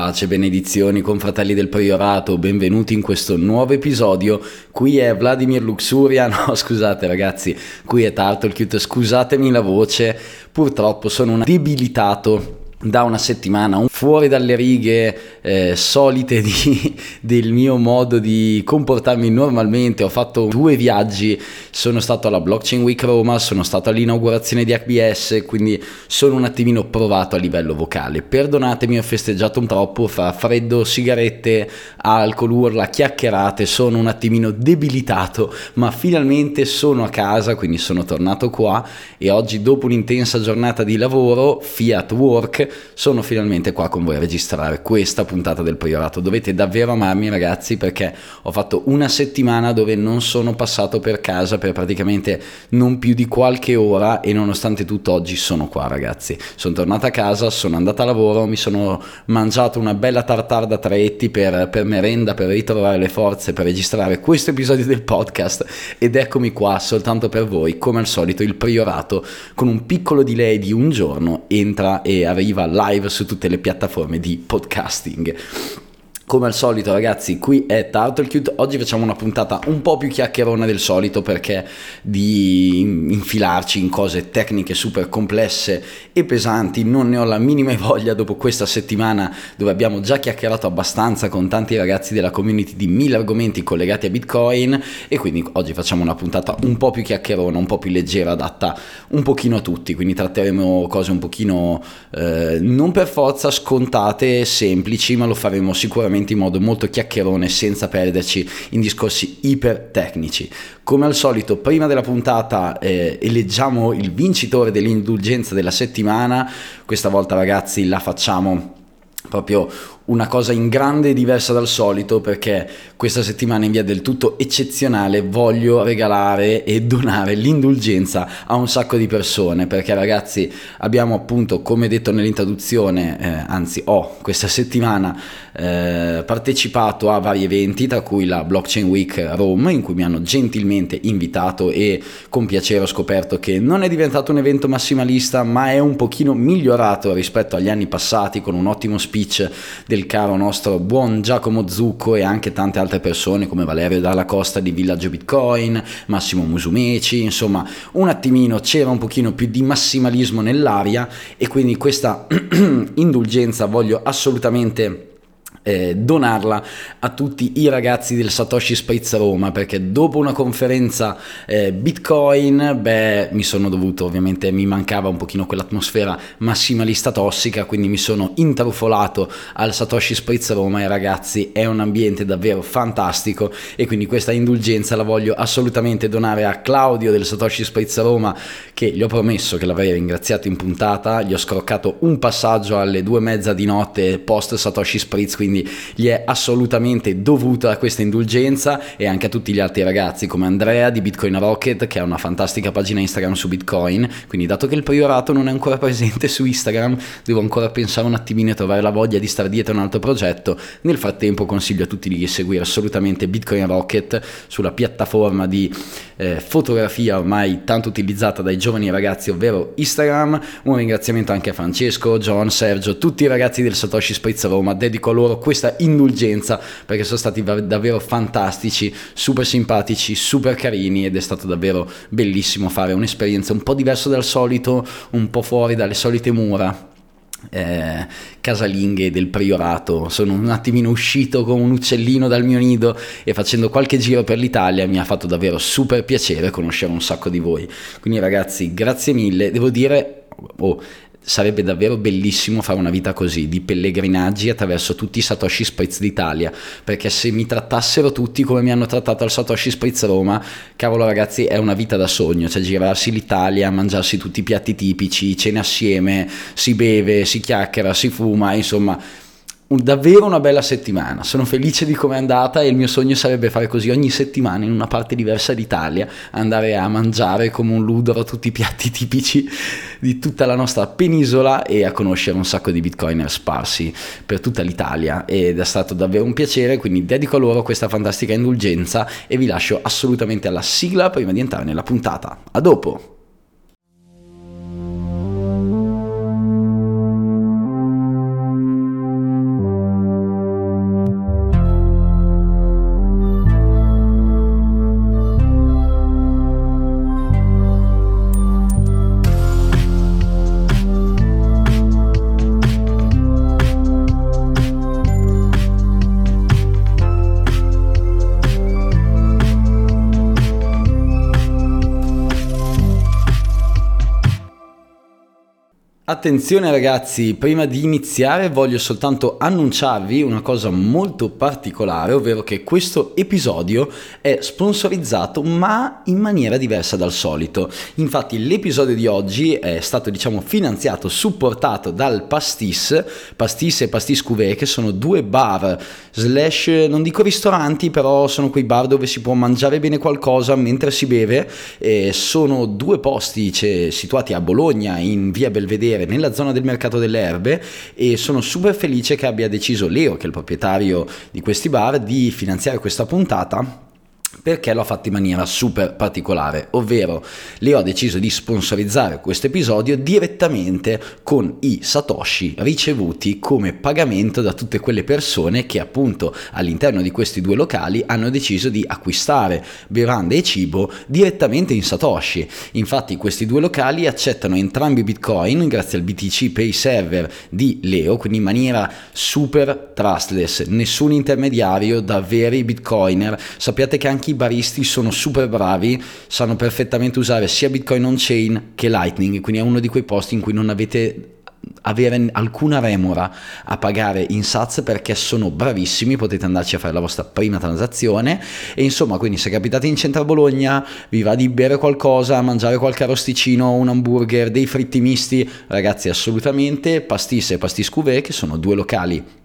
Pace, benedizioni, confratelli del Priorato, benvenuti in questo nuovo episodio. Qui è Vladimir Luxuria, no scusate ragazzi, qui è Turtle scusatemi la voce, purtroppo sono un debilitato da una settimana, fuori dalle righe eh, solite di, del mio modo di comportarmi normalmente. Ho fatto due viaggi, sono stato alla Blockchain Week Roma, sono stato all'inaugurazione di HBS, quindi sono un attimino provato a livello vocale. Perdonatemi, ho festeggiato un troppo, fa freddo, sigarette, alcol, urla, chiacchierate, sono un attimino debilitato, ma finalmente sono a casa, quindi sono tornato qua e oggi dopo un'intensa giornata di lavoro, Fiat Work, sono finalmente qua con voi a registrare questa puntata del Priorato. Dovete davvero amarmi ragazzi perché ho fatto una settimana dove non sono passato per casa per praticamente non più di qualche ora e nonostante tutto oggi sono qua ragazzi. Sono tornato a casa, sono andato a lavoro, mi sono mangiato una bella tartar da tretti per, per merenda, per ritrovare le forze, per registrare questo episodio del podcast ed eccomi qua soltanto per voi come al solito il Priorato con un piccolo delay di un giorno entra e arriva live su tutte le piattaforme di podcasting. Come al solito ragazzi, qui è Turtlecute, oggi facciamo una puntata un po' più chiacchierona del solito perché di infilarci in cose tecniche super complesse e pesanti. Non ne ho la minima voglia. Dopo questa settimana dove abbiamo già chiacchierato abbastanza con tanti ragazzi della community di mille argomenti collegati a Bitcoin e quindi oggi facciamo una puntata un po' più chiacchierona, un po' più leggera, adatta un pochino a tutti, quindi tratteremo cose un pochino eh, non per forza scontate, semplici, ma lo faremo sicuramente in modo molto chiacchierone senza perderci in discorsi iper tecnici. Come al solito, prima della puntata eh, eleggiamo il vincitore dell'indulgenza della settimana. Questa volta, ragazzi, la facciamo proprio una cosa in grande e diversa dal solito perché questa settimana in via del tutto eccezionale voglio regalare e donare l'indulgenza a un sacco di persone perché ragazzi abbiamo appunto come detto nell'introduzione eh, anzi ho questa settimana eh, partecipato a vari eventi tra cui la Blockchain Week Rome in cui mi hanno gentilmente invitato e con piacere ho scoperto che non è diventato un evento massimalista ma è un pochino migliorato rispetto agli anni passati con un ottimo speech del il caro nostro buon Giacomo Zucco e anche tante altre persone come Valerio Dalla Costa di Villaggio Bitcoin, Massimo Musumeci, insomma un attimino c'era un pochino più di massimalismo nell'aria e quindi questa indulgenza voglio assolutamente eh, donarla a tutti i ragazzi del Satoshi Spritz Roma perché dopo una conferenza eh, Bitcoin beh mi sono dovuto ovviamente mi mancava un pochino quell'atmosfera massimalista tossica quindi mi sono intrufolato al Satoshi Spritz Roma e ragazzi è un ambiente davvero fantastico e quindi questa indulgenza la voglio assolutamente donare a Claudio del Satoshi Spritz Roma che gli ho promesso che l'avrei ringraziato in puntata gli ho scroccato un passaggio alle due e mezza di notte post Satoshi Spritz quindi quindi gli è assolutamente dovuta questa indulgenza e anche a tutti gli altri ragazzi come Andrea di Bitcoin Rocket che ha una fantastica pagina Instagram su Bitcoin, quindi dato che il priorato non è ancora presente su Instagram devo ancora pensare un attimino e trovare la voglia di stare dietro a un altro progetto, nel frattempo consiglio a tutti di seguire assolutamente Bitcoin Rocket sulla piattaforma di eh, fotografia ormai tanto utilizzata dai giovani ragazzi ovvero Instagram, un ringraziamento anche a Francesco, John, Sergio, tutti i ragazzi del Satoshi Spritz Roma, dedico a loro questa indulgenza perché sono stati davvero fantastici, super simpatici, super carini ed è stato davvero bellissimo fare un'esperienza un po' diversa dal solito, un po' fuori dalle solite mura. Eh, casalinghe del priorato sono un attimino uscito come un uccellino dal mio nido e facendo qualche giro per l'Italia mi ha fatto davvero super piacere conoscere un sacco di voi quindi ragazzi grazie mille devo dire oh, sarebbe davvero bellissimo fare una vita così, di pellegrinaggi attraverso tutti i Satoshi Spritz d'Italia, perché se mi trattassero tutti come mi hanno trattato al Satoshi Spritz Roma, cavolo ragazzi, è una vita da sogno, cioè girarsi l'Italia, mangiarsi tutti i piatti tipici, cene assieme, si beve, si chiacchiera, si fuma, insomma davvero una bella settimana. Sono felice di come è andata e il mio sogno sarebbe fare così ogni settimana in una parte diversa d'Italia, andare a mangiare come un ludoro tutti i piatti tipici di tutta la nostra penisola e a conoscere un sacco di bitcoiner sparsi per tutta l'Italia ed è stato davvero un piacere, quindi dedico a loro questa fantastica indulgenza e vi lascio assolutamente alla sigla prima di entrare nella puntata. A dopo! Attenzione ragazzi, prima di iniziare voglio soltanto annunciarvi una cosa molto particolare, ovvero che questo episodio è sponsorizzato ma in maniera diversa dal solito. Infatti l'episodio di oggi è stato diciamo finanziato, supportato dal Pastis, Pastis e Pastis Cuvée che sono due bar slash non dico ristoranti però sono quei bar dove si può mangiare bene qualcosa mentre si beve e sono due posti cioè, situati a Bologna in via Belvedere vedere nella zona del mercato delle erbe e sono super felice che abbia deciso Leo, che è il proprietario di questi bar, di finanziare questa puntata perché l'ho fatto in maniera super particolare, ovvero le ho deciso di sponsorizzare questo episodio direttamente con i satoshi ricevuti come pagamento da tutte quelle persone che appunto all'interno di questi due locali hanno deciso di acquistare bevande e cibo direttamente in satoshi. Infatti questi due locali accettano entrambi bitcoin grazie al BTC Pay Server di Leo, quindi in maniera super trustless, nessun intermediario da veri bitcoiner. Sappiate che anche i baristi sono super bravi, sanno perfettamente usare sia Bitcoin on-chain che Lightning, quindi è uno di quei posti in cui non avete avere alcuna remora a pagare in Sats perché sono bravissimi, potete andarci a fare la vostra prima transazione. E insomma quindi se capitate in centro Bologna vi va di bere qualcosa, mangiare qualche arrosticino, un hamburger, dei fritti misti, ragazzi assolutamente, Pastis e Pastis Cuvée che sono due locali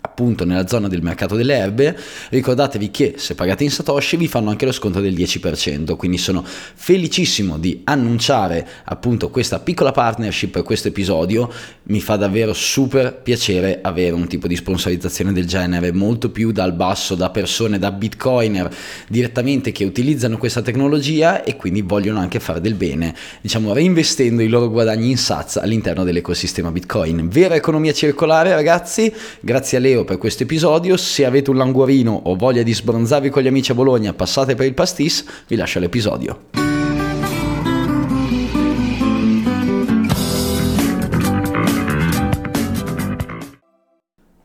appunto nella zona del mercato delle erbe, ricordatevi che se pagate in Satoshi vi fanno anche lo sconto del 10%, quindi sono felicissimo di annunciare appunto questa piccola partnership per questo episodio, mi fa davvero super piacere avere un tipo di sponsorizzazione del genere, molto più dal basso, da persone, da bitcoiner direttamente che utilizzano questa tecnologia e quindi vogliono anche fare del bene, diciamo reinvestendo i loro guadagni in Sats all'interno dell'ecosistema Bitcoin. Vera economia circolare ragazzi, grazie a Leo per questo episodio. Se avete un languorino o voglia di sbronzarvi con gli amici a Bologna, passate per il pastis, vi lascio l'episodio.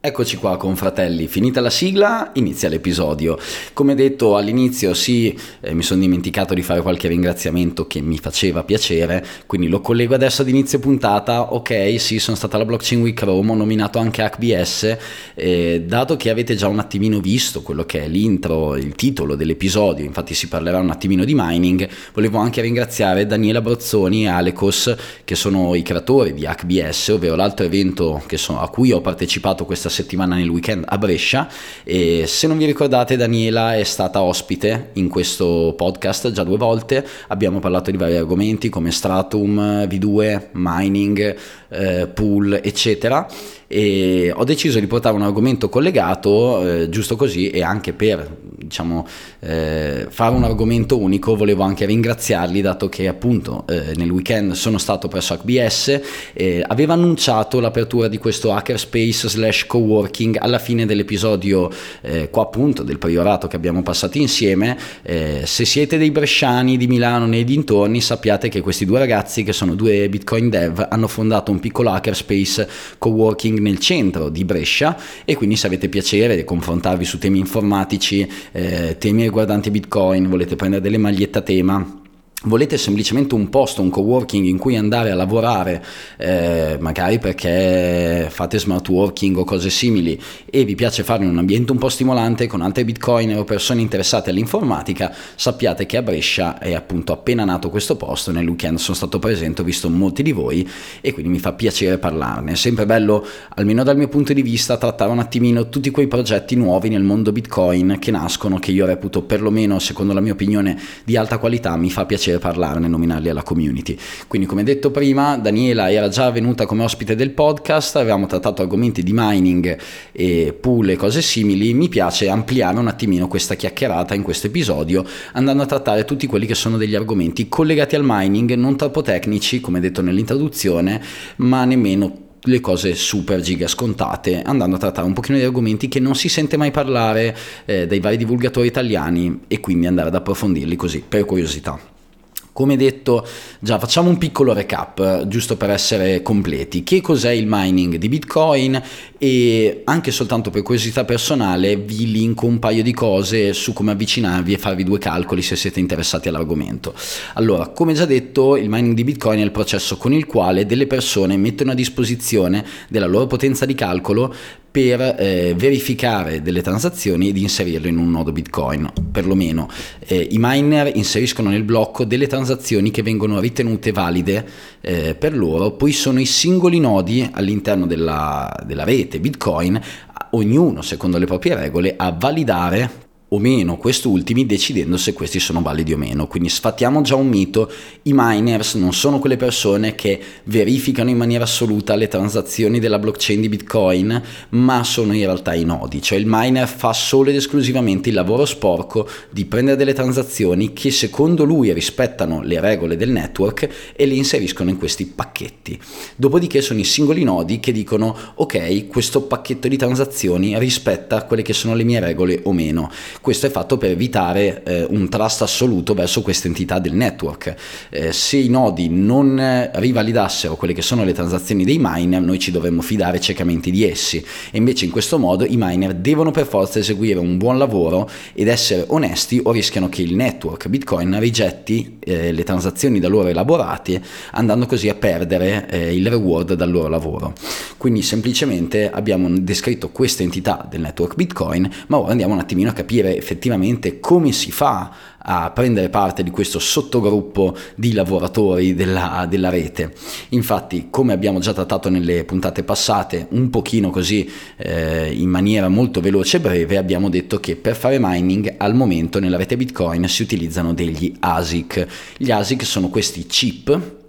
Eccoci qua confratelli, finita la sigla, inizia l'episodio. Come detto all'inizio, sì, eh, mi sono dimenticato di fare qualche ringraziamento che mi faceva piacere, quindi lo collego adesso ad inizio puntata. Ok, sì, sono stata alla Blockchain Week Rome, ho nominato anche HBS, eh, dato che avete già un attimino visto quello che è l'intro, il titolo dell'episodio, infatti si parlerà un attimino di mining, volevo anche ringraziare Daniela Brozzoni e Alecos, che sono i creatori di HBS, ovvero l'altro evento so, a cui ho partecipato questa settimana nel weekend a Brescia. E se non vi ricordate Daniela è stata ospite in questo podcast già due volte, abbiamo parlato di vari argomenti come Stratum, V2, mining, eh, pool eccetera. E ho deciso di portare un argomento collegato eh, giusto così e anche per diciamo, eh, fare un argomento unico volevo anche ringraziarli dato che appunto eh, nel weekend sono stato presso HBS e aveva annunciato l'apertura di questo hackerspace slash coworking alla fine dell'episodio eh, qua appunto del priorato che abbiamo passato insieme. Eh, se siete dei bresciani di Milano nei dintorni sappiate che questi due ragazzi che sono due bitcoin dev hanno fondato un piccolo hackerspace coworking nel centro di Brescia e quindi se avete piacere di confrontarvi su temi informatici eh, temi riguardanti Bitcoin, volete prendere delle magliette a tema volete semplicemente un posto, un coworking in cui andare a lavorare, eh, magari perché fate smart working o cose simili e vi piace farlo in un ambiente un po' stimolante con altri bitcoiner o persone interessate all'informatica, sappiate che a Brescia è appunto appena nato questo posto, nel weekend sono stato presente, ho visto molti di voi e quindi mi fa piacere parlarne. È sempre bello, almeno dal mio punto di vista, trattare un attimino tutti quei progetti nuovi nel mondo bitcoin che nascono, che io reputo perlomeno, secondo la mia opinione, di alta qualità, mi fa piacere piacere parlarne, nominarli alla community. Quindi come detto prima, Daniela era già venuta come ospite del podcast, avevamo trattato argomenti di mining e pool e cose simili, mi piace ampliare un attimino questa chiacchierata in questo episodio andando a trattare tutti quelli che sono degli argomenti collegati al mining, non troppo tecnici come detto nell'introduzione, ma nemmeno le cose super giga scontate, andando a trattare un pochino di argomenti che non si sente mai parlare eh, dai vari divulgatori italiani e quindi andare ad approfondirli così per curiosità. Come detto, già facciamo un piccolo recap, giusto per essere completi. Che cos'è il mining di Bitcoin? E anche soltanto per curiosità personale vi linko un paio di cose su come avvicinarvi e farvi due calcoli se siete interessati all'argomento. Allora, come già detto, il mining di Bitcoin è il processo con il quale delle persone mettono a disposizione della loro potenza di calcolo per eh, verificare delle transazioni ed inserirle in un nodo Bitcoin. Perlomeno eh, i miner inseriscono nel blocco delle transazioni che vengono ritenute valide eh, per loro, poi sono i singoli nodi all'interno della, della rete Bitcoin, ognuno secondo le proprie regole, a validare o meno quest'ultimi decidendo se questi sono validi o meno. Quindi sfattiamo già un mito, i miners non sono quelle persone che verificano in maniera assoluta le transazioni della blockchain di Bitcoin, ma sono in realtà i nodi, cioè il miner fa solo ed esclusivamente il lavoro sporco di prendere delle transazioni che secondo lui rispettano le regole del network e le inseriscono in questi pacchetti. Dopodiché sono i singoli nodi che dicono ok, questo pacchetto di transazioni rispetta quelle che sono le mie regole o meno questo è fatto per evitare eh, un trust assoluto verso questa entità del network. Eh, se i nodi non rivalidassero quelle che sono le transazioni dei miner, noi ci dovremmo fidare ciecamente di essi. E invece in questo modo i miner devono per forza eseguire un buon lavoro ed essere onesti o rischiano che il network Bitcoin rigetti eh, le transazioni da loro elaborate, andando così a perdere eh, il reward dal loro lavoro. Quindi semplicemente abbiamo descritto questa entità del network Bitcoin, ma ora andiamo un attimino a capire effettivamente come si fa a prendere parte di questo sottogruppo di lavoratori della, della, rete. Infatti, come abbiamo già trattato nelle puntate passate, un pochino così eh, in maniera molto veloce e breve, abbiamo detto che per fare mining al momento nella rete Bitcoin si utilizzano degli ASIC. Gli ASIC sono questi chip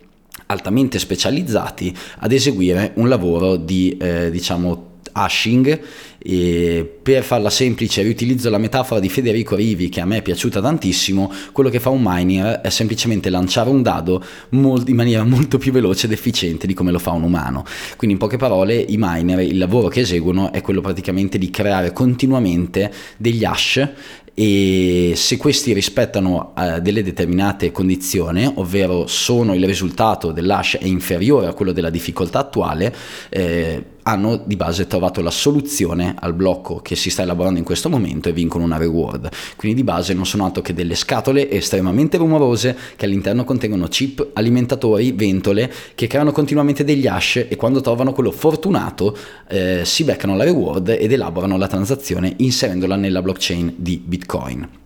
altamente specializzati ad eseguire un lavoro di eh, diciamo hashing e per farla semplice riutilizzo la metafora di Federico Rivi che a me è piaciuta tantissimo. Quello che fa un miner è semplicemente lanciare un dado in maniera molto più veloce ed efficiente di come lo fa un umano. Quindi in poche parole i miner il lavoro che eseguono è quello praticamente di creare continuamente degli hash e se questi rispettano uh, delle determinate condizioni, ovvero sono il risultato dell'hash è inferiore a quello della difficoltà attuale, eh, hanno di base trovato la soluzione al blocco che si sta elaborando in questo momento e vincono una reward. Quindi di base non sono altro che delle scatole estremamente rumorose che all'interno contengono chip, alimentatori, ventole che creano continuamente degli hash e quando trovano quello fortunato eh, si beccano la reward ed elaborano la transazione inserendola nella blockchain di Bitcoin.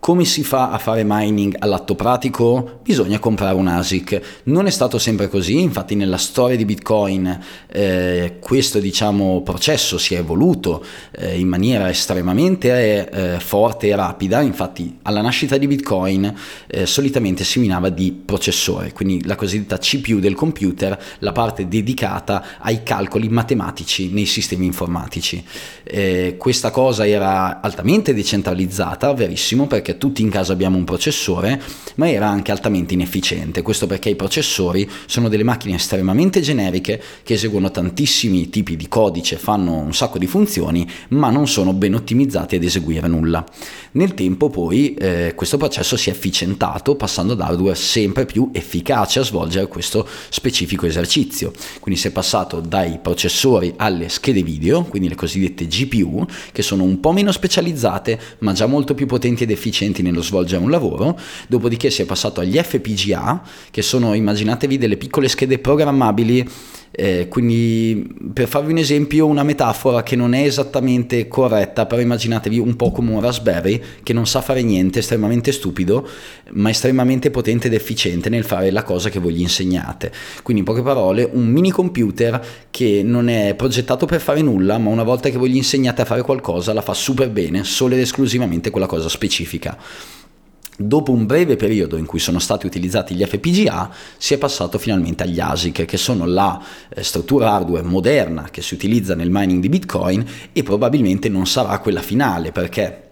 Come si fa a fare mining all'atto pratico? Bisogna comprare un ASIC. Non è stato sempre così, infatti nella storia di Bitcoin eh, questo diciamo, processo si è evoluto eh, in maniera estremamente eh, forte e rapida, infatti alla nascita di Bitcoin eh, solitamente si minava di processore, quindi la cosiddetta CPU del computer, la parte dedicata ai calcoli matematici nei sistemi informatici. Eh, questa cosa era altamente decentralizzata, verissimo, perché perché tutti in casa abbiamo un processore, ma era anche altamente inefficiente. Questo perché i processori sono delle macchine estremamente generiche che eseguono tantissimi tipi di codice, fanno un sacco di funzioni, ma non sono ben ottimizzati ad eseguire nulla. Nel tempo poi eh, questo processo si è efficientato passando ad hardware sempre più efficaci a svolgere questo specifico esercizio. Quindi si è passato dai processori alle schede video, quindi le cosiddette GPU, che sono un po' meno specializzate, ma già molto più potenti ed efficienti efficienti nello svolgere un lavoro, dopodiché si è passato agli FPGA, che sono, immaginatevi, delle piccole schede programmabili eh, quindi per farvi un esempio, una metafora che non è esattamente corretta, però immaginatevi un po' come un Raspberry che non sa fare niente, estremamente stupido, ma estremamente potente ed efficiente nel fare la cosa che voi gli insegnate. Quindi in poche parole, un mini computer che non è progettato per fare nulla, ma una volta che voi gli insegnate a fare qualcosa la fa super bene, solo ed esclusivamente quella cosa specifica. Dopo un breve periodo in cui sono stati utilizzati gli FPGA, si è passato finalmente agli ASIC, che sono la eh, struttura hardware moderna che si utilizza nel mining di Bitcoin e probabilmente non sarà quella finale perché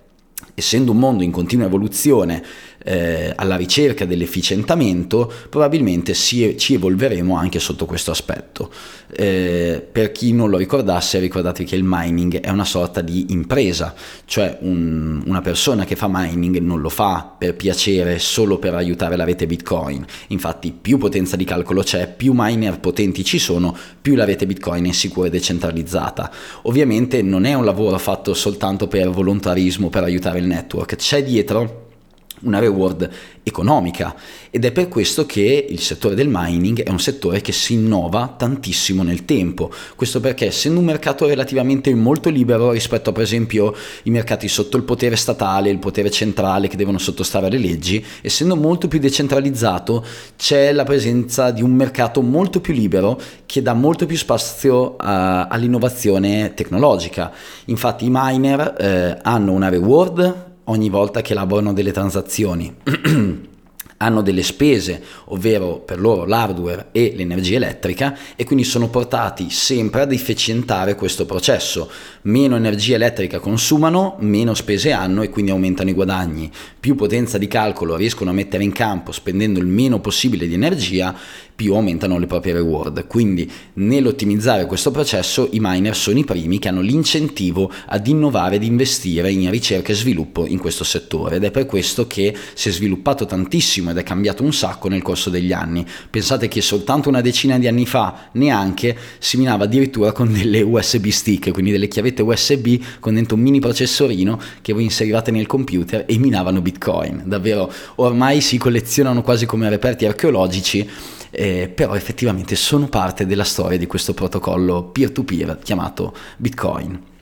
essendo un mondo in continua evoluzione, eh, alla ricerca dell'efficientamento, probabilmente si, ci evolveremo anche sotto questo aspetto. Eh, per chi non lo ricordasse, ricordatevi che il mining è una sorta di impresa, cioè un, una persona che fa mining non lo fa per piacere solo per aiutare la rete Bitcoin. Infatti più potenza di calcolo c'è, più miner potenti ci sono, più la rete Bitcoin è sicura e decentralizzata. Ovviamente non è un lavoro fatto soltanto per volontarismo, per aiutare il network, c'è dietro una reward economica ed è per questo che il settore del mining è un settore che si innova tantissimo nel tempo. Questo perché essendo un mercato relativamente molto libero rispetto a per esempio i mercati sotto il potere statale, il potere centrale che devono sottostare alle leggi, essendo molto più decentralizzato c'è la presenza di un mercato molto più libero che dà molto più spazio a, all'innovazione tecnologica. Infatti i miner eh, hanno una reward ogni volta che elaborano delle transazioni. hanno delle spese, ovvero per loro l'hardware e l'energia elettrica, e quindi sono portati sempre ad efficientare questo processo. Meno energia elettrica consumano, meno spese hanno e quindi aumentano i guadagni. Più potenza di calcolo riescono a mettere in campo spendendo il meno possibile di energia più aumentano le proprie reward. Quindi nell'ottimizzare questo processo i miner sono i primi che hanno l'incentivo ad innovare ed investire in ricerca e sviluppo in questo settore ed è per questo che si è sviluppato tantissimo ed è cambiato un sacco nel corso degli anni. Pensate che soltanto una decina di anni fa neanche si minava addirittura con delle USB stick, quindi delle chiavette USB con dentro un mini processorino che voi inserivate nel computer e minavano bitcoin. Davvero ormai si collezionano quasi come reperti archeologici eh, però effettivamente sono parte della storia di questo protocollo peer-to-peer chiamato Bitcoin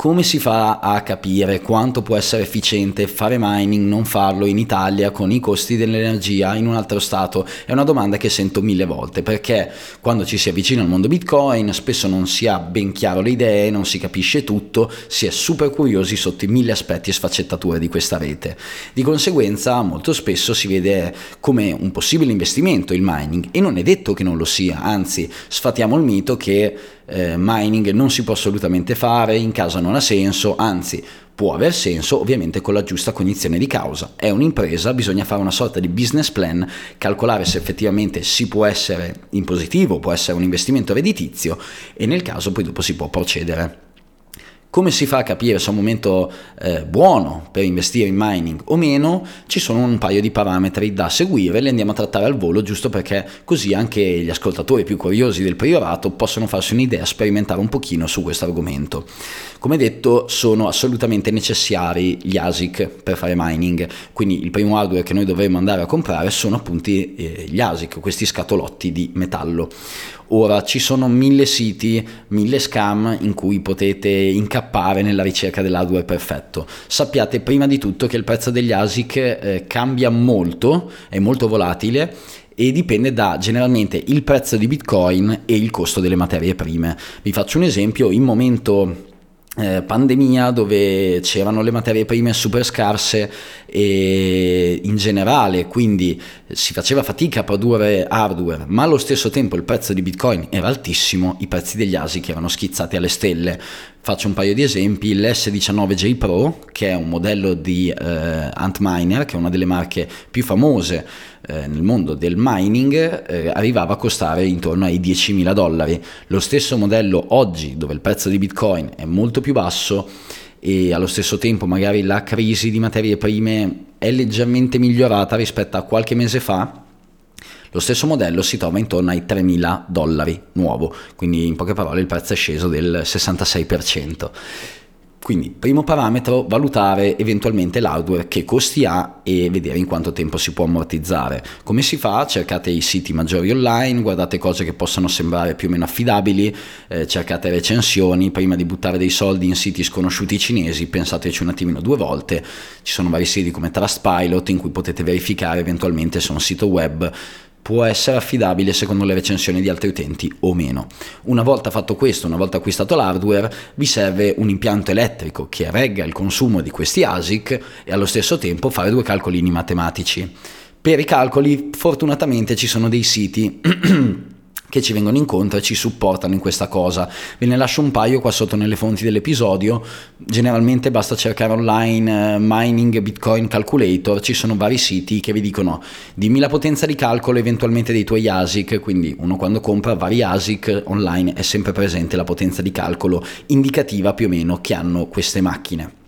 come si fa a capire quanto può essere efficiente fare mining, non farlo in Italia con i costi dell'energia in un altro stato? È una domanda che sento mille volte perché quando ci si avvicina al mondo Bitcoin spesso non si ha ben chiaro le idee, non si capisce tutto, si è super curiosi sotto i mille aspetti e sfaccettature di questa rete. Di conseguenza molto spesso si vede come un possibile investimento il mining e non è detto che non lo sia, anzi sfatiamo il mito che eh, mining non si può assolutamente fare, in casa non ha senso, anzi può aver senso ovviamente con la giusta cognizione di causa. È un'impresa, bisogna fare una sorta di business plan, calcolare se effettivamente si può essere in positivo, può essere un investimento redditizio e nel caso poi dopo si può procedere. Come si fa a capire se è un momento eh, buono per investire in mining o meno? Ci sono un paio di parametri da seguire, li andiamo a trattare al volo giusto perché così anche gli ascoltatori più curiosi del priorato possono farsi un'idea, sperimentare un pochino su questo argomento. Come detto, sono assolutamente necessari gli ASIC per fare mining, quindi il primo hardware che noi dovremmo andare a comprare sono appunto eh, gli ASIC, questi scatolotti di metallo. Ora ci sono mille siti, mille scam in cui potete incappare nella ricerca dell'hardware perfetto. Sappiate prima di tutto che il prezzo degli ASIC eh, cambia molto, è molto volatile e dipende da generalmente il prezzo di Bitcoin e il costo delle materie prime. Vi faccio un esempio, in momento eh, pandemia dove c'erano le materie prime super scarse e in generale quindi si faceva fatica a produrre hardware ma allo stesso tempo il prezzo di bitcoin era altissimo i prezzi degli ASIC erano schizzati alle stelle. Faccio un paio di esempi. l'S19J Pro che è un modello di eh, Antminer che è una delle marche più famose eh, nel mondo del mining eh, arrivava a costare intorno ai 10.000 dollari. Lo stesso modello oggi, dove il prezzo di Bitcoin è molto più basso e allo stesso tempo magari la crisi di materie prime è leggermente migliorata rispetto a qualche mese fa, lo stesso modello si trova intorno ai 3.000 dollari nuovo, quindi in poche parole il prezzo è sceso del 66%. Quindi, primo parametro, valutare eventualmente l'hardware che costi ha e vedere in quanto tempo si può ammortizzare. Come si fa? Cercate i siti maggiori online, guardate cose che possano sembrare più o meno affidabili, eh, cercate recensioni, prima di buttare dei soldi in siti sconosciuti cinesi, pensateci un attimino due volte. Ci sono vari siti come Trustpilot in cui potete verificare eventualmente se un sito web può essere affidabile secondo le recensioni di altri utenti o meno. Una volta fatto questo, una volta acquistato l'hardware, vi serve un impianto elettrico che regga il consumo di questi ASIC e allo stesso tempo fare due calcolini matematici. Per i calcoli fortunatamente ci sono dei siti che ci vengono incontro e ci supportano in questa cosa. Ve ne lascio un paio qua sotto nelle fonti dell'episodio. Generalmente basta cercare online uh, mining Bitcoin calculator, ci sono vari siti che vi dicono dimmi la potenza di calcolo eventualmente dei tuoi ASIC, quindi uno quando compra vari ASIC online è sempre presente la potenza di calcolo indicativa più o meno che hanno queste macchine.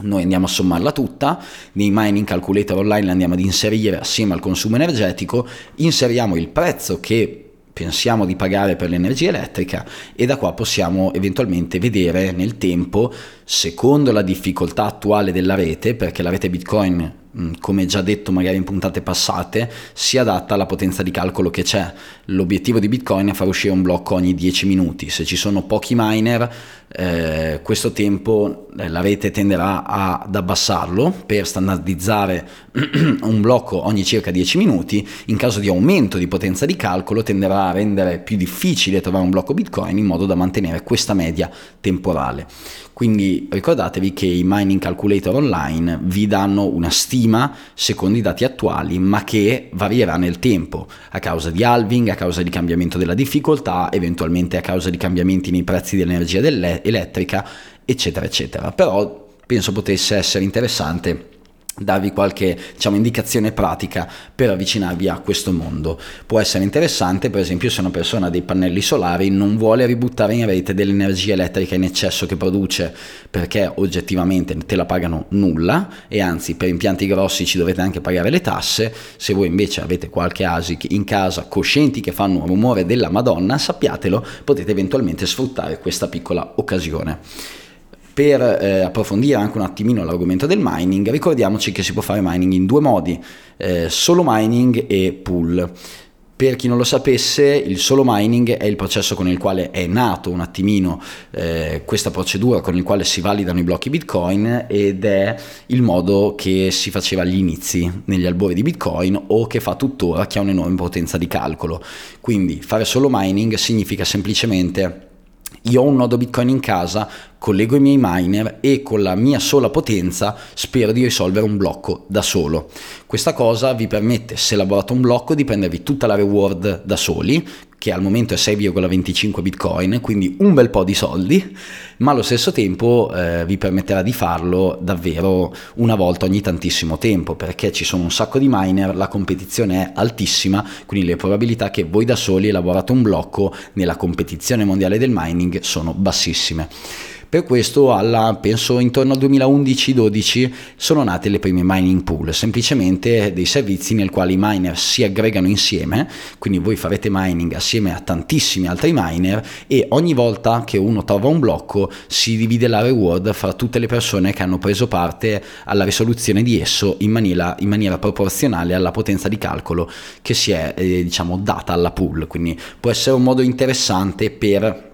Noi andiamo a sommarla tutta, nei mining calculator online la andiamo ad inserire assieme al consumo energetico, inseriamo il prezzo che pensiamo di pagare per l'energia elettrica e da qua possiamo eventualmente vedere nel tempo, secondo la difficoltà attuale della rete, perché la rete Bitcoin come già detto magari in puntate passate, si adatta alla potenza di calcolo che c'è. L'obiettivo di Bitcoin è far uscire un blocco ogni 10 minuti. Se ci sono pochi miner, eh, questo tempo eh, la rete tenderà ad abbassarlo per standardizzare un blocco ogni circa 10 minuti. In caso di aumento di potenza di calcolo tenderà a rendere più difficile trovare un blocco Bitcoin in modo da mantenere questa media temporale. Quindi ricordatevi che i mining calculator online vi danno una stima secondo i dati attuali, ma che varierà nel tempo a causa di halving, a causa di cambiamento della difficoltà, eventualmente a causa di cambiamenti nei prezzi dell'energia elettrica, eccetera, eccetera. Però penso potesse essere interessante darvi qualche diciamo, indicazione pratica per avvicinarvi a questo mondo. Può essere interessante, per esempio, se una persona ha dei pannelli solari non vuole ributtare in rete dell'energia elettrica in eccesso che produce perché oggettivamente te la pagano nulla e anzi per impianti grossi ci dovete anche pagare le tasse. Se voi invece avete qualche ASIC in casa coscienti che fanno un rumore della Madonna, sappiatelo, potete eventualmente sfruttare questa piccola occasione. Per eh, approfondire anche un attimino l'argomento del mining, ricordiamoci che si può fare mining in due modi, eh, solo mining e pool. Per chi non lo sapesse, il solo mining è il processo con il quale è nato un attimino eh, questa procedura con il quale si validano i blocchi Bitcoin ed è il modo che si faceva agli inizi negli albori di Bitcoin o che fa tuttora, che ha un'enorme potenza di calcolo. Quindi fare solo mining significa semplicemente io ho un nodo Bitcoin in casa, collego i miei miner e con la mia sola potenza spero di risolvere un blocco da solo. Questa cosa vi permette, se elaborate un blocco, di prendervi tutta la reward da soli, che al momento è 6,25 bitcoin, quindi un bel po' di soldi, ma allo stesso tempo eh, vi permetterà di farlo davvero una volta ogni tantissimo tempo, perché ci sono un sacco di miner, la competizione è altissima, quindi le probabilità che voi da soli elaborate un blocco nella competizione mondiale del mining sono bassissime. Per questo, alla, penso intorno al 2011-12, sono nate le prime mining pool, semplicemente dei servizi nel quali i miner si aggregano insieme, quindi voi farete mining assieme a tantissimi altri miner e ogni volta che uno trova un blocco si divide la reward fra tutte le persone che hanno preso parte alla risoluzione di esso in maniera, in maniera proporzionale alla potenza di calcolo che si è eh, diciamo data alla pool, quindi può essere un modo interessante per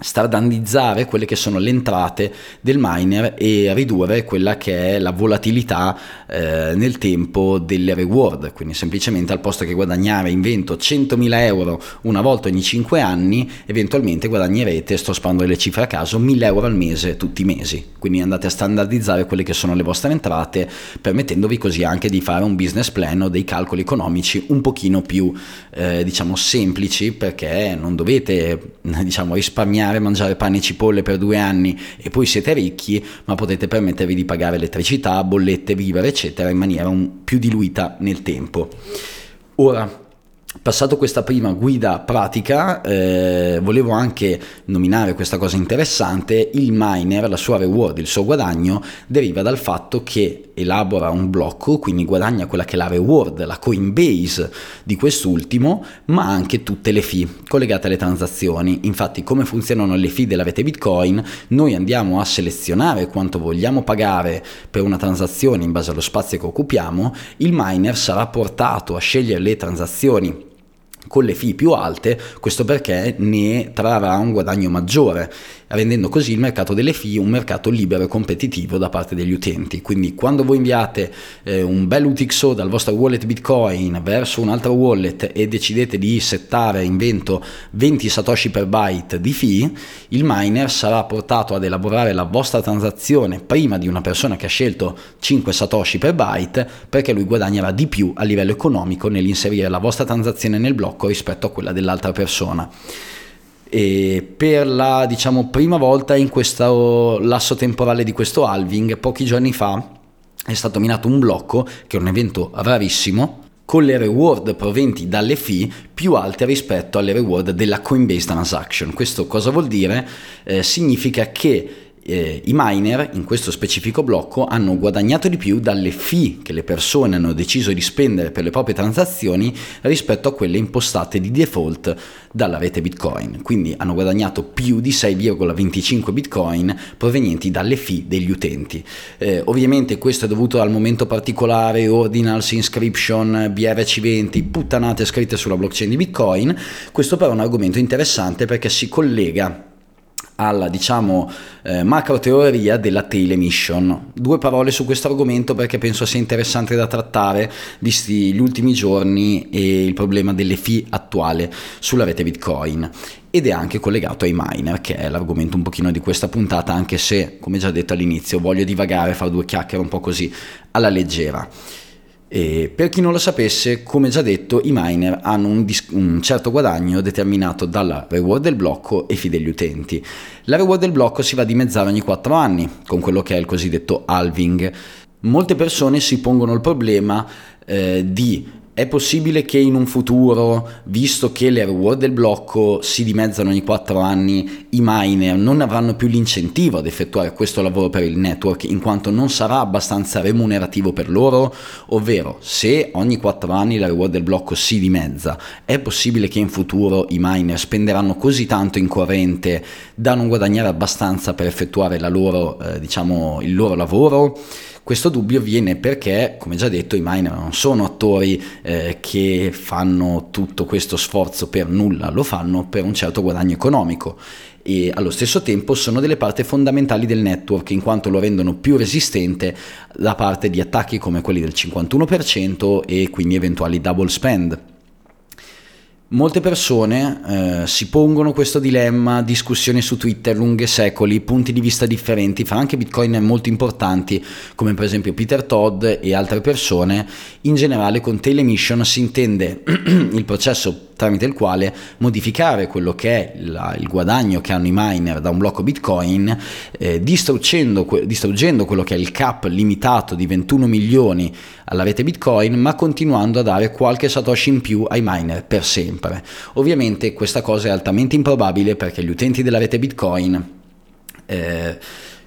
standardizzare quelle che sono le entrate del miner e ridurre quella che è la volatilità eh, nel tempo delle reward quindi semplicemente al posto che guadagnare invento 100.000 euro una volta ogni 5 anni eventualmente guadagnerete sto sparando le cifre a caso 1.000 euro al mese tutti i mesi. Quindi andate a standardizzare quelle che sono le vostre entrate permettendovi così anche di fare un business plan o dei calcoli economici un pochino più eh, diciamo semplici perché non dovete diciamo risparmiare cucinare, mangiare pane e cipolle per due anni e poi siete ricchi, ma potete permettervi di pagare elettricità, bollette, vivere, eccetera, in maniera un, più diluita nel tempo. Ora, Passato questa prima guida pratica, eh, volevo anche nominare questa cosa interessante, il miner, la sua reward, il suo guadagno deriva dal fatto che elabora un blocco, quindi guadagna quella che è la reward, la coinbase di quest'ultimo, ma anche tutte le fee collegate alle transazioni. Infatti come funzionano le fee della rete Bitcoin? Noi andiamo a selezionare quanto vogliamo pagare per una transazione in base allo spazio che occupiamo, il miner sarà portato a scegliere le transazioni con le fee più alte, questo perché ne trarrà un guadagno maggiore. Rendendo così il mercato delle fee un mercato libero e competitivo da parte degli utenti. Quindi quando voi inviate eh, un bel UTXO dal vostro wallet Bitcoin verso un altro wallet e decidete di settare in vento 20 satoshi per byte di fee, il miner sarà portato ad elaborare la vostra transazione prima di una persona che ha scelto 5 satoshi per byte perché lui guadagnerà di più a livello economico nell'inserire la vostra transazione nel blocco rispetto a quella dell'altra persona e per la diciamo, prima volta in questo lasso temporale di questo halving, pochi giorni fa è stato minato un blocco, che è un evento rarissimo, con le reward proventi dalle fee più alte rispetto alle reward della Coinbase Transaction. Questo cosa vuol dire? Eh, significa che eh, i miner in questo specifico blocco hanno guadagnato di più dalle fee che le persone hanno deciso di spendere per le proprie transazioni rispetto a quelle impostate di default dalla rete Bitcoin. Quindi hanno guadagnato più di 6,25 Bitcoin provenienti dalle fee degli utenti. Eh, ovviamente questo è dovuto al momento particolare Ordinals Inscription, BRC20, puttanate scritte sulla blockchain di Bitcoin. Questo però è un argomento interessante perché si collega alla diciamo eh, macro teoria della tail emission. Due parole su questo argomento perché penso sia interessante da trattare visti gli ultimi giorni e il problema delle fee attuale sulla rete Bitcoin ed è anche collegato ai miner che è l'argomento un pochino di questa puntata anche se come già detto all'inizio voglio divagare fare due chiacchiere un po' così alla leggera. E per chi non lo sapesse, come già detto, i miner hanno un, dis- un, certo guadagno determinato dalla reward del blocco e fee degli utenti. La reward del blocco si va a dimezzare ogni 4 anni, con quello che è il cosiddetto halving. Molte persone si pongono il problema eh, di è possibile che in un futuro, visto che le reward del blocco si dimezzano ogni 4 anni, i miner non avranno più l'incentivo ad effettuare questo lavoro per il network in quanto non sarà abbastanza remunerativo per loro? Ovvero, se ogni 4 anni la reward del blocco si dimezza, è possibile che in futuro i miner spenderanno così tanto in corrente da non guadagnare abbastanza per effettuare loro, eh, diciamo, il loro lavoro? Questo dubbio viene perché, come già detto, i miner non sono attori eh, che fanno tutto questo sforzo per nulla, lo fanno per un certo guadagno economico e allo stesso tempo sono delle parti fondamentali del network in quanto lo rendono più resistente da parte di attacchi come quelli del 51% e quindi eventuali double spend. Molte persone eh, si pongono questo dilemma, discussioni su Twitter lunghe secoli, punti di vista differenti, fra anche bitcoin molto importanti, come per esempio Peter Todd e altre persone. In generale con Tail Emission si intende il processo tramite il quale modificare quello che è la, il guadagno che hanno i miner da un blocco Bitcoin, eh, distruggendo, distruggendo quello che è il cap limitato di 21 milioni alla rete Bitcoin, ma continuando a dare qualche satoshi in più ai miner per sempre. Ovviamente questa cosa è altamente improbabile perché gli utenti della rete Bitcoin eh,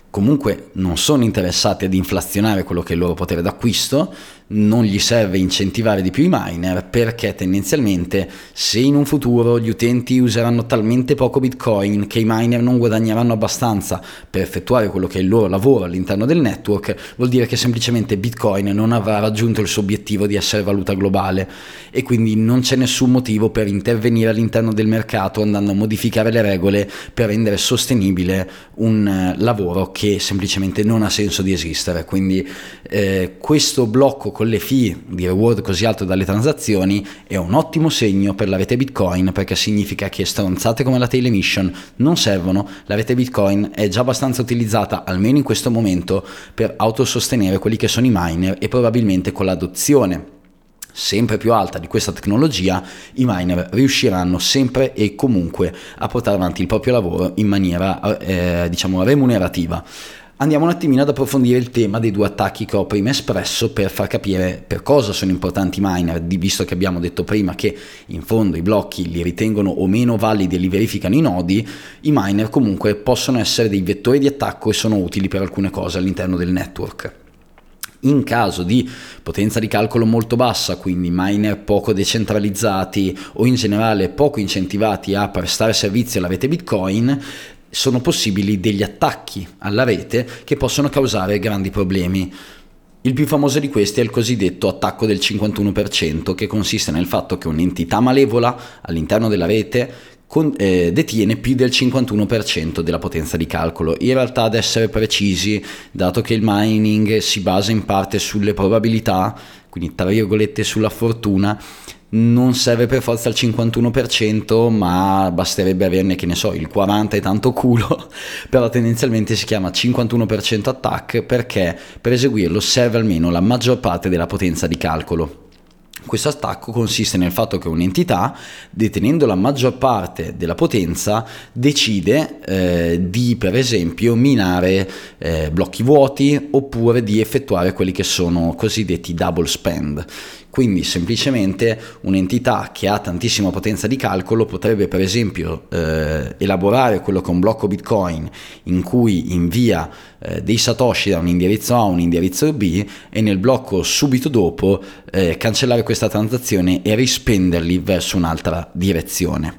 comunque non sono interessati ad inflazionare quello che è il loro potere d'acquisto, non gli serve incentivare di più i miner perché tendenzialmente se in un futuro gli utenti useranno talmente poco bitcoin che i miner non guadagneranno abbastanza per effettuare quello che è il loro lavoro all'interno del network vuol dire che semplicemente bitcoin non avrà raggiunto il suo obiettivo di essere valuta globale. E quindi non c'è nessun motivo per intervenire all'interno del mercato andando a modificare le regole per rendere sostenibile un eh, lavoro che semplicemente non ha senso di esistere. Quindi eh, questo blocco con le fee di reward così alto dalle transazioni è un ottimo segno per la rete Bitcoin perché significa che stronzate come la tail emission non servono, la rete Bitcoin è già abbastanza utilizzata almeno in questo momento per autosostenere quelli che sono i miner e probabilmente con l'adozione sempre più alta di questa tecnologia, i miner riusciranno sempre e comunque a portare avanti il proprio lavoro in maniera eh, diciamo remunerativa andiamo un attimino ad approfondire il tema dei due attacchi che ho prima espresso per far capire per cosa sono importanti i miner, visto che abbiamo detto prima che in fondo i blocchi li ritengono o meno validi e li verificano i nodi, i miner comunque possono essere dei vettori di attacco e sono utili per alcune cose all'interno del network. In caso di potenza di calcolo molto bassa, quindi miner poco decentralizzati o in generale poco incentivati a prestare servizi alla rete Bitcoin, sono possibili degli attacchi alla rete che possono causare grandi problemi. Il più famoso di questi è il cosiddetto attacco del 51%, che consiste nel fatto che un'entità malevola all'interno della rete con, eh, detiene più del 51% della potenza di calcolo. In realtà ad essere precisi, dato che il mining si basa in parte sulle probabilità, quindi tra virgolette sulla fortuna, non serve per forza il 51%, ma basterebbe averne, che ne so, il 40% e tanto culo, però tendenzialmente si chiama 51% attack perché per eseguirlo serve almeno la maggior parte della potenza di calcolo. Questo attacco consiste nel fatto che un'entità, detenendo la maggior parte della potenza, decide eh, di, per esempio, minare eh, blocchi vuoti oppure di effettuare quelli che sono cosiddetti double spend. Quindi semplicemente un'entità che ha tantissima potenza di calcolo potrebbe per esempio eh, elaborare quello che è un blocco Bitcoin in cui invia eh, dei satoshi da un indirizzo A a un indirizzo B e nel blocco subito dopo eh, cancellare questa transazione e rispenderli verso un'altra direzione.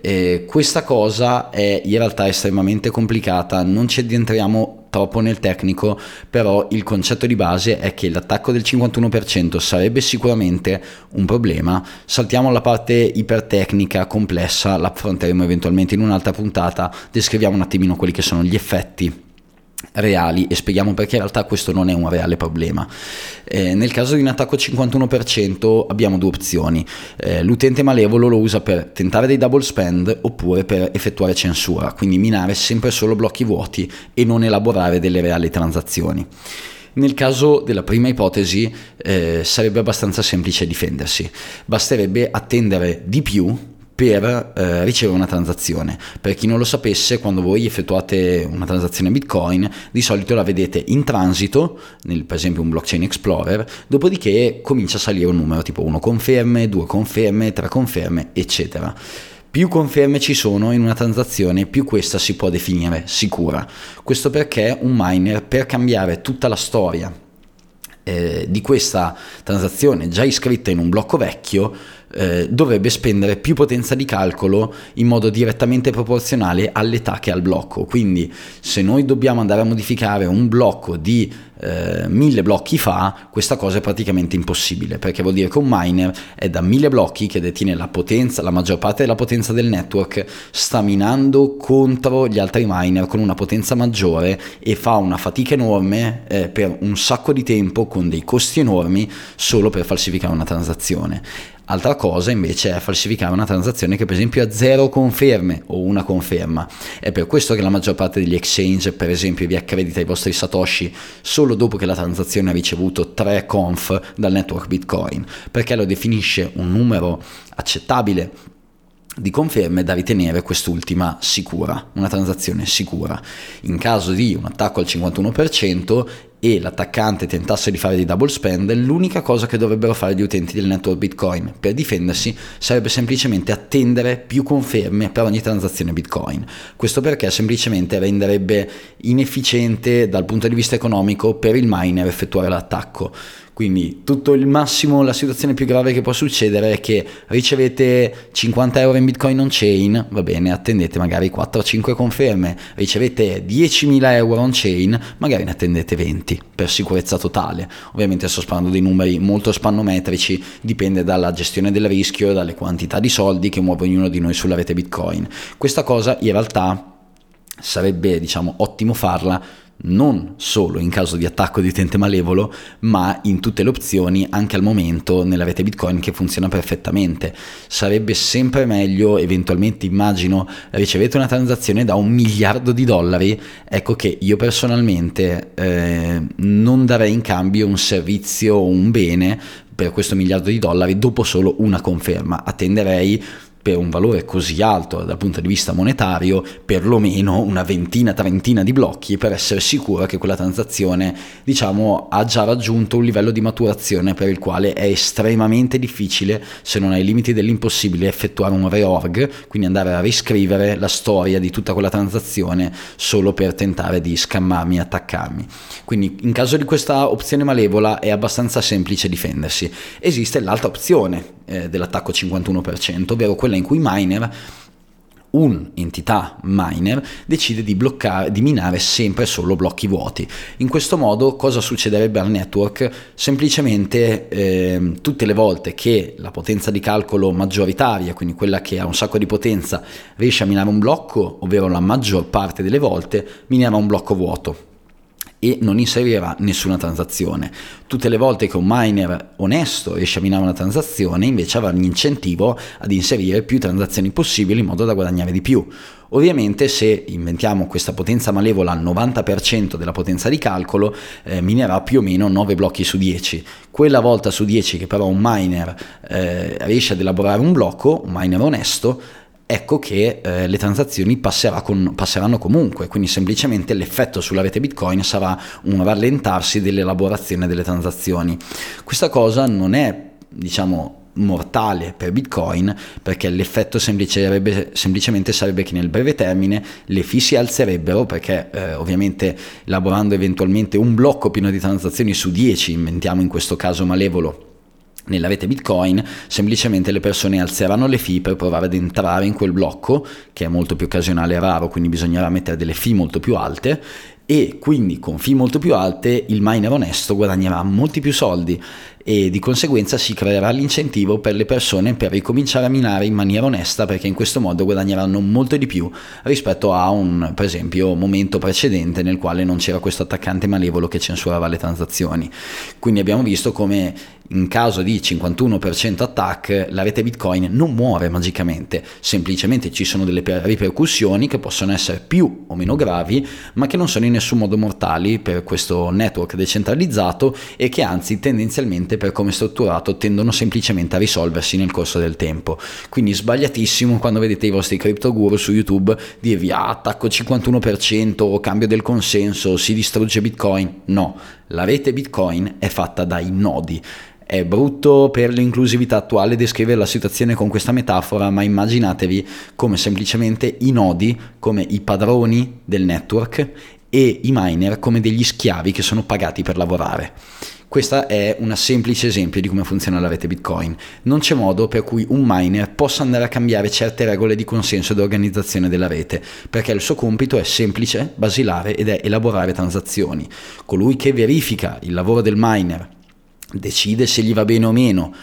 Eh, questa cosa è in realtà estremamente complicata, non ci addentriamo troppo nel tecnico, però il concetto di base è che l'attacco del 51% sarebbe sicuramente un problema. Saltiamo la parte ipertecnica, complessa, l'affronteremo eventualmente in un'altra puntata, descriviamo un attimino quelli che sono gli effetti reali e spieghiamo perché in realtà questo non è un reale problema. Eh, nel caso di un attacco 51% abbiamo due opzioni, eh, l'utente malevolo lo usa per tentare dei double spend oppure per effettuare censura, quindi minare sempre solo blocchi vuoti e non elaborare delle reali transazioni. Nel caso della prima ipotesi eh, sarebbe abbastanza semplice difendersi, basterebbe attendere di più per eh, ricevere una transazione. Per chi non lo sapesse, quando voi effettuate una transazione Bitcoin, di solito la vedete in transito, nel, per esempio un blockchain explorer, dopodiché comincia a salire un numero tipo 1 conferme, 2 conferme, 3 conferme, eccetera. Più conferme ci sono in una transazione, più questa si può definire sicura. Questo perché un miner per cambiare tutta la storia eh, di questa transazione già iscritta in un blocco vecchio eh, dovrebbe spendere più potenza di calcolo in modo direttamente proporzionale all'età che ha il blocco. Quindi se noi dobbiamo andare a modificare un blocco di eh, mille blocchi fa, questa cosa è praticamente impossibile, perché vuol dire che un miner è da mille blocchi che detiene la potenza, la maggior parte della potenza del network, sta minando contro gli altri miner con una potenza maggiore e fa una fatica enorme eh, per un sacco di tempo con dei costi enormi solo per falsificare una transazione. Altra cosa invece è falsificare una transazione che per esempio ha zero conferme o una conferma. È per questo che la maggior parte degli exchange, per esempio, vi accredita i vostri satoshi solo dopo che la transazione ha ricevuto 3 conf dal network Bitcoin, perché lo definisce un numero accettabile di conferme da ritenere quest'ultima sicura, una transazione sicura. In caso di un attacco al 51% e l'attaccante tentasse di fare dei double spend, l'unica cosa che dovrebbero fare gli utenti del network Bitcoin per difendersi sarebbe semplicemente attendere più conferme per ogni transazione Bitcoin. Questo perché semplicemente renderebbe inefficiente dal punto di vista economico per il miner effettuare l'attacco. Quindi tutto il massimo, la situazione più grave che può succedere è che ricevete 50 euro in bitcoin on chain, va bene, attendete magari 4-5 conferme, ricevete 10.000 euro on chain, magari ne attendete 20 per sicurezza totale. Ovviamente sto parlando di numeri molto spannometrici, dipende dalla gestione del rischio, dalle quantità di soldi che muove ognuno di noi sulla rete bitcoin. Questa cosa in realtà sarebbe diciamo ottimo farla non solo in caso di attacco di utente malevolo, ma in tutte le opzioni anche al momento nella rete Bitcoin che funziona perfettamente. Sarebbe sempre meglio, eventualmente immagino, ricevete una transazione da un miliardo di dollari, ecco che io personalmente eh, non darei in cambio un servizio o un bene per questo miliardo di dollari dopo solo una conferma. Attenderei per un valore così alto dal punto di vista monetario perlomeno una ventina, trentina di blocchi per essere sicuro che quella transazione diciamo ha già raggiunto un livello di maturazione per il quale è estremamente difficile se non ai limiti dell'impossibile effettuare un reorg quindi andare a riscrivere la storia di tutta quella transazione solo per tentare di scammarmi e attaccarmi. Quindi in caso di questa opzione malevola è abbastanza semplice difendersi. Esiste l'altra opzione eh, dell'attacco 51% ovvero quella in cui miner un'entità miner decide di bloccare, di minare sempre solo blocchi vuoti. In questo modo cosa succederebbe al network? Semplicemente eh, tutte le volte che la potenza di calcolo maggioritaria, quindi quella che ha un sacco di potenza, riesce a minare un blocco, ovvero la maggior parte delle volte, minava un blocco vuoto e non inserirà nessuna transazione. Tutte le volte che un miner onesto riesce a minare una transazione, invece avrà l'incentivo ad inserire più transazioni possibili in modo da guadagnare di più. Ovviamente se inventiamo questa potenza malevola al 90% della potenza di calcolo, eh, minerà più o meno 9 blocchi su 10. Quella volta su 10 che però un miner eh, riesce ad elaborare un blocco, un miner onesto, ecco che eh, le transazioni con, passeranno comunque, quindi semplicemente l'effetto sulla rete Bitcoin sarà un rallentarsi dell'elaborazione delle transazioni. Questa cosa non è, diciamo, mortale per Bitcoin perché l'effetto semplice, semplicemente sarebbe che nel breve termine le fee si alzerebbero perché eh, ovviamente elaborando eventualmente un blocco pieno di transazioni su 10, inventiamo in questo caso malevolo, nella rete Bitcoin semplicemente le persone alzeranno le fee per provare ad entrare in quel blocco che è molto più occasionale e raro, quindi bisognerà mettere delle fee molto più alte e quindi con fee molto più alte il miner onesto guadagnerà molti più soldi e di conseguenza si creerà l'incentivo per le persone per ricominciare a minare in maniera onesta perché in questo modo guadagneranno molto di più rispetto a un per esempio momento precedente nel quale non c'era questo attaccante malevolo che censurava le transazioni. Quindi abbiamo visto come in caso di 51% attack la rete Bitcoin non muore magicamente, semplicemente ci sono delle ripercussioni che possono essere più o meno gravi, ma che non sono in nessun modo mortali per questo network decentralizzato e che anzi tendenzialmente per come è strutturato tendono semplicemente a risolversi nel corso del tempo. Quindi sbagliatissimo quando vedete i vostri crypto guru su YouTube dirvi ah, attacco 51% o cambio del consenso, si distrugge Bitcoin. No, la rete Bitcoin è fatta dai nodi. È brutto per l'inclusività attuale descrivere la situazione con questa metafora, ma immaginatevi come semplicemente i nodi, come i padroni del network e i miner come degli schiavi che sono pagati per lavorare. Questo è un semplice esempio di come funziona la rete Bitcoin. Non c'è modo per cui un miner possa andare a cambiare certe regole di consenso ed organizzazione della rete, perché il suo compito è semplice, basilare ed è elaborare transazioni. Colui che verifica il lavoro del miner decide se gli va bene o meno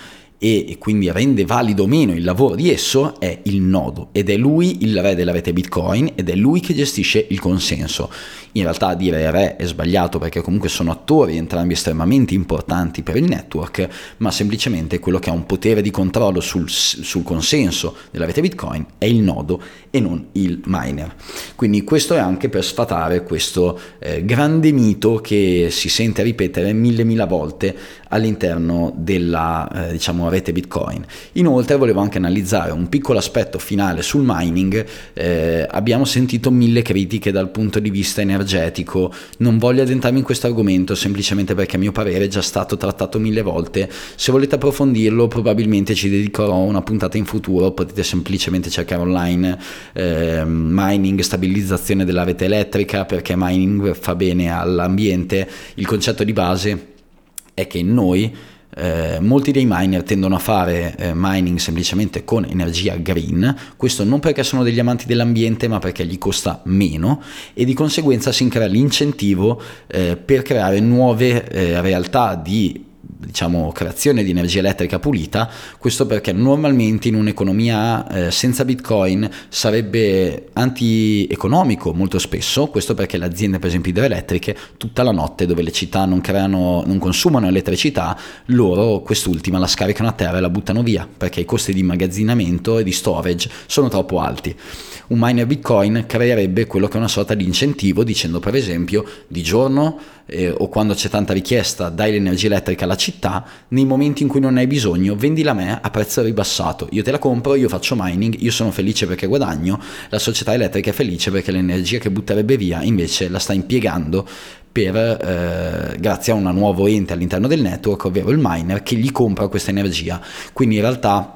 e quindi rende valido o meno il lavoro di esso è il nodo ed è lui il re della rete Bitcoin ed è lui che gestisce il consenso. In realtà dire re è sbagliato perché comunque sono attori entrambi estremamente importanti per il network, ma semplicemente quello che ha un potere di controllo sul, sul consenso della rete Bitcoin è il nodo e non il miner. Quindi questo è anche per sfatare questo eh, grande mito che si sente ripetere mille mille volte all'interno della eh, diciamo, rete Bitcoin. Inoltre volevo anche analizzare un piccolo aspetto finale sul mining. Eh, abbiamo sentito mille critiche dal punto di vista energetico. Non voglio addentrarmi in questo argomento semplicemente perché a mio parere è già stato trattato mille volte. Se volete approfondirlo probabilmente ci dedicherò una puntata in futuro. Potete semplicemente cercare online eh, mining, stabilizzazione della rete elettrica perché mining fa bene all'ambiente. Il concetto di base è che noi eh, molti dei miner tendono a fare eh, mining semplicemente con energia green, questo non perché sono degli amanti dell'ambiente ma perché gli costa meno e di conseguenza si crea l'incentivo eh, per creare nuove eh, realtà di diciamo, creazione di energia elettrica pulita, questo perché normalmente in un'economia eh, senza Bitcoin sarebbe anti-economico molto spesso, questo perché le aziende per esempio idroelettriche tutta la notte dove le città non, creano, non consumano elettricità, loro quest'ultima la scaricano a terra e la buttano via perché i costi di immagazzinamento e di storage sono troppo alti. Un miner Bitcoin creerebbe quello che è una sorta di incentivo dicendo per esempio di giorno eh, o quando c'è tanta richiesta dai l'energia elettrica alla città, nei momenti in cui non hai bisogno vendila a me a prezzo ribassato, io te la compro, io faccio mining, io sono felice perché guadagno, la società elettrica è felice perché l'energia che butterebbe via invece la sta impiegando per, eh, grazie a un nuovo ente all'interno del network, ovvero il miner, che gli compra questa energia. Quindi in realtà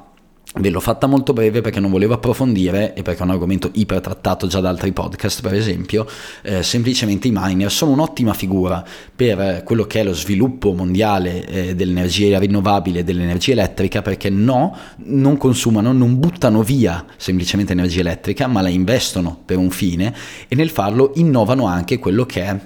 Ve l'ho fatta molto breve perché non volevo approfondire e perché è un argomento ipertrattato già da altri podcast, per esempio. Eh, semplicemente i miner sono un'ottima figura per quello che è lo sviluppo mondiale eh, dell'energia rinnovabile e dell'energia elettrica perché no, non consumano, non buttano via semplicemente energia elettrica, ma la investono per un fine e nel farlo innovano anche quello che è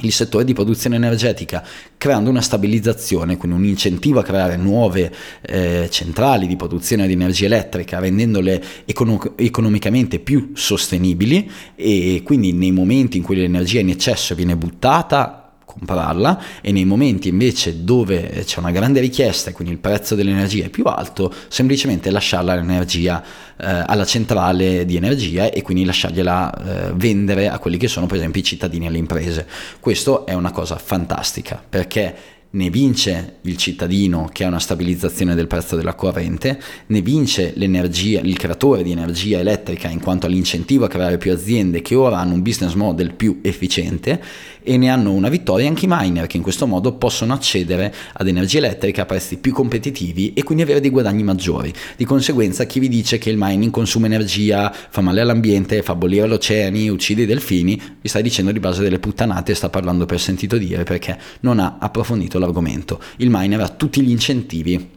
il settore di produzione energetica, creando una stabilizzazione, quindi un incentivo a creare nuove eh, centrali di produzione di energia elettrica, rendendole econo- economicamente più sostenibili e quindi nei momenti in cui l'energia in eccesso viene buttata comprarla e nei momenti invece dove c'è una grande richiesta e quindi il prezzo dell'energia è più alto, semplicemente lasciarla l'energia eh, alla centrale di energia e quindi lasciargliela eh, vendere a quelli che sono per esempio i cittadini e le imprese. Questo è una cosa fantastica perché ne vince il cittadino che ha una stabilizzazione del prezzo della corrente, ne vince il creatore di energia elettrica in quanto all'incentivo a creare più aziende che ora hanno un business model più efficiente e ne hanno una vittoria anche i miner che in questo modo possono accedere ad energia elettrica a prezzi più competitivi e quindi avere dei guadagni maggiori. Di conseguenza chi vi dice che il mining consuma energia, fa male all'ambiente, fa bollire gli oceani, uccide i delfini, vi sta dicendo di base delle puttanate e sta parlando per sentito dire perché non ha approfondito l'argomento. Il miner ha tutti gli incentivi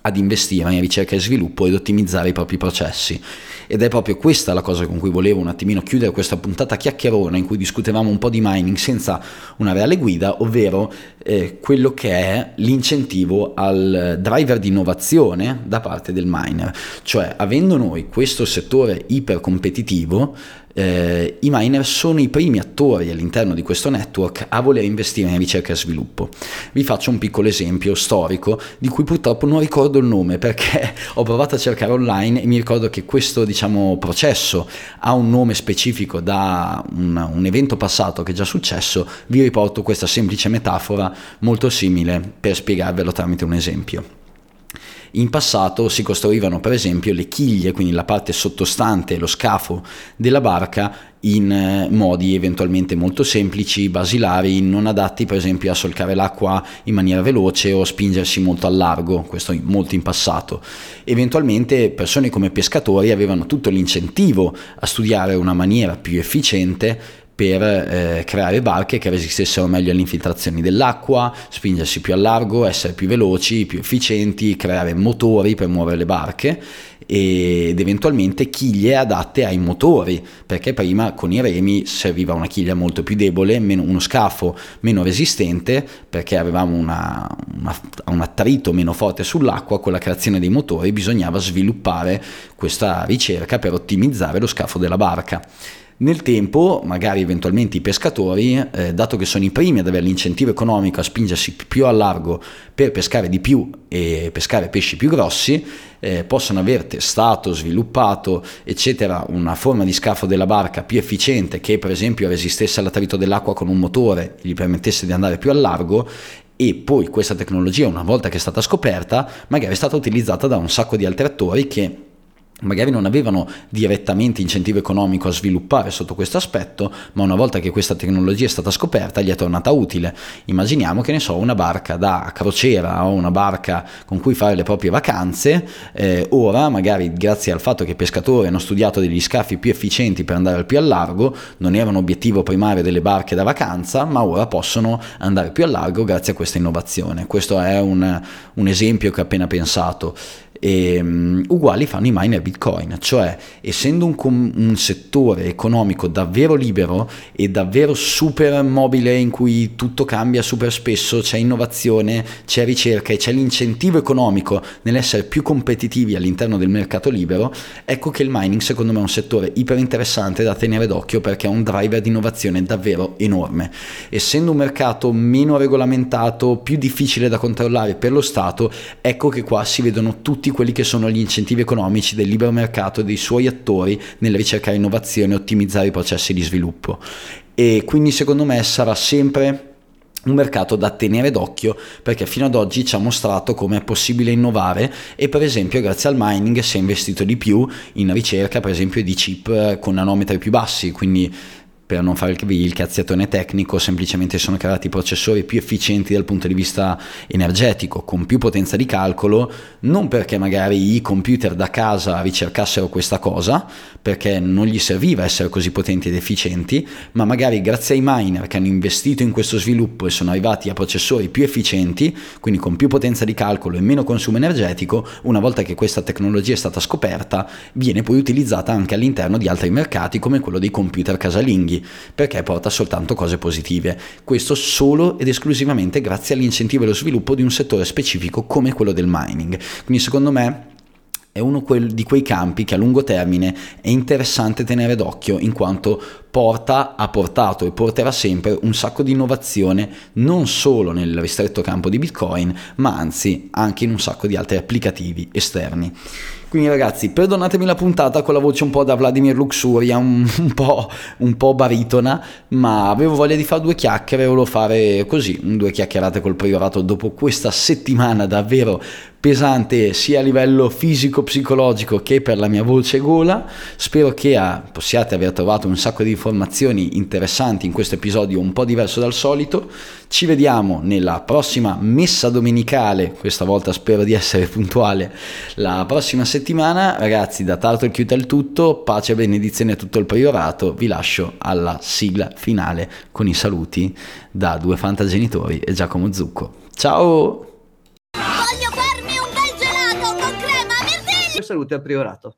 ad investire in ricerca e sviluppo ed ottimizzare i propri processi. Ed è proprio questa la cosa con cui volevo un attimino chiudere questa puntata chiacchierona in cui discutevamo un po' di mining senza una reale guida, ovvero eh, quello che è l'incentivo al driver di innovazione da parte del miner. Cioè, avendo noi questo settore ipercompetitivo, eh, i miner sono i primi attori all'interno di questo network a voler investire in ricerca e sviluppo. Vi faccio un piccolo esempio storico di cui purtroppo non ricordo il nome perché ho provato a cercare online e mi ricordo che questo diciamo, processo ha un nome specifico da un, un evento passato che è già successo. Vi riporto questa semplice metafora molto simile per spiegarvelo tramite un esempio. In passato si costruivano per esempio le chiglie, quindi la parte sottostante, lo scafo della barca, in eh, modi eventualmente molto semplici, basilari, non adatti per esempio a solcare l'acqua in maniera veloce o spingersi molto al largo, questo molto in passato. Eventualmente persone come pescatori avevano tutto l'incentivo a studiare una maniera più efficiente per eh, creare barche che resistessero meglio alle infiltrazioni dell'acqua, spingersi più a largo, essere più veloci, più efficienti, creare motori per muovere le barche ed eventualmente chiglie adatte ai motori, perché prima con i remi serviva una chiglia molto più debole, meno, uno scafo meno resistente, perché avevamo una, una, un attrito meno forte sull'acqua, con la creazione dei motori bisognava sviluppare questa ricerca per ottimizzare lo scafo della barca. Nel tempo, magari eventualmente i pescatori, eh, dato che sono i primi ad avere l'incentivo economico a spingersi più a largo per pescare di più e pescare pesci più grossi, eh, possono aver testato, sviluppato, eccetera, una forma di scafo della barca più efficiente che per esempio resistesse all'attrito dell'acqua con un motore e gli permettesse di andare più a largo e poi questa tecnologia, una volta che è stata scoperta, magari è stata utilizzata da un sacco di altri attori che magari non avevano direttamente incentivo economico a sviluppare sotto questo aspetto, ma una volta che questa tecnologia è stata scoperta gli è tornata utile. Immaginiamo che ne so, una barca da crociera o una barca con cui fare le proprie vacanze, eh, ora magari grazie al fatto che i pescatori hanno studiato degli scafi più efficienti per andare più a largo, non era un obiettivo primario delle barche da vacanza, ma ora possono andare più a largo grazie a questa innovazione. Questo è un, un esempio che ho appena pensato. E, um, uguali fanno i miner Bitcoin, cioè essendo un, com- un, settore economico davvero libero e davvero super mobile in cui tutto cambia super spesso, c'è innovazione, c'è ricerca e c'è l'incentivo economico nell'essere più competitivi all'interno del mercato libero, ecco che il mining secondo me è un settore iper interessante da tenere d'occhio perché è un driver di innovazione davvero enorme. Essendo un mercato meno regolamentato, più difficile da controllare per lo Stato, ecco che qua si vedono tutti quelli che sono gli incentivi economici del libero mercato dei suoi attori nel ricercare innovazione e ottimizzare i processi di sviluppo. E quindi secondo me sarà sempre un mercato da tenere d'occhio perché fino ad oggi ci ha mostrato come è possibile innovare e per esempio grazie al mining si è investito di più in ricerca per esempio di chip con nanometri più bassi quindi per non fare il cazziatone tecnico, semplicemente sono creati processori più efficienti dal punto di vista energetico, con più potenza di calcolo, non perché magari i computer da casa ricercassero questa cosa, perché non gli serviva essere così potenti ed efficienti, ma magari grazie ai miner che hanno investito in questo sviluppo e sono arrivati a processori più efficienti, quindi con più potenza di calcolo e meno consumo energetico, una volta che questa tecnologia è stata scoperta, viene poi utilizzata anche all'interno di altri mercati come quello dei computer casalinghi perché porta soltanto cose positive. Questo solo ed esclusivamente grazie all'incentivo e allo sviluppo di un settore specifico come quello del mining. Quindi secondo me è uno di quei campi che a lungo termine è interessante tenere d'occhio in quanto porta, ha portato e porterà sempre un sacco di innovazione non solo nel ristretto campo di Bitcoin, ma anzi anche in un sacco di altri applicativi esterni. Quindi ragazzi, perdonatemi la puntata con la voce un po' da Vladimir Luxuria, un, po', un po' baritona, ma avevo voglia di fare due chiacchiere, volevo fare così, due chiacchierate col priorato. Dopo questa settimana davvero pesante sia a livello fisico-psicologico che per la mia voce e gola. Spero che ah, possiate aver trovato un sacco di informazioni interessanti in questo episodio un po' diverso dal solito. Ci vediamo nella prossima messa domenicale, questa volta spero di essere puntuale, la prossima settimana. Ragazzi, da Turtle Cute è tutto, pace e benedizione a tutto il priorato. Vi lascio alla sigla finale con i saluti da due fantagenitori e Giacomo Zucco. Ciao! Salute al priorato.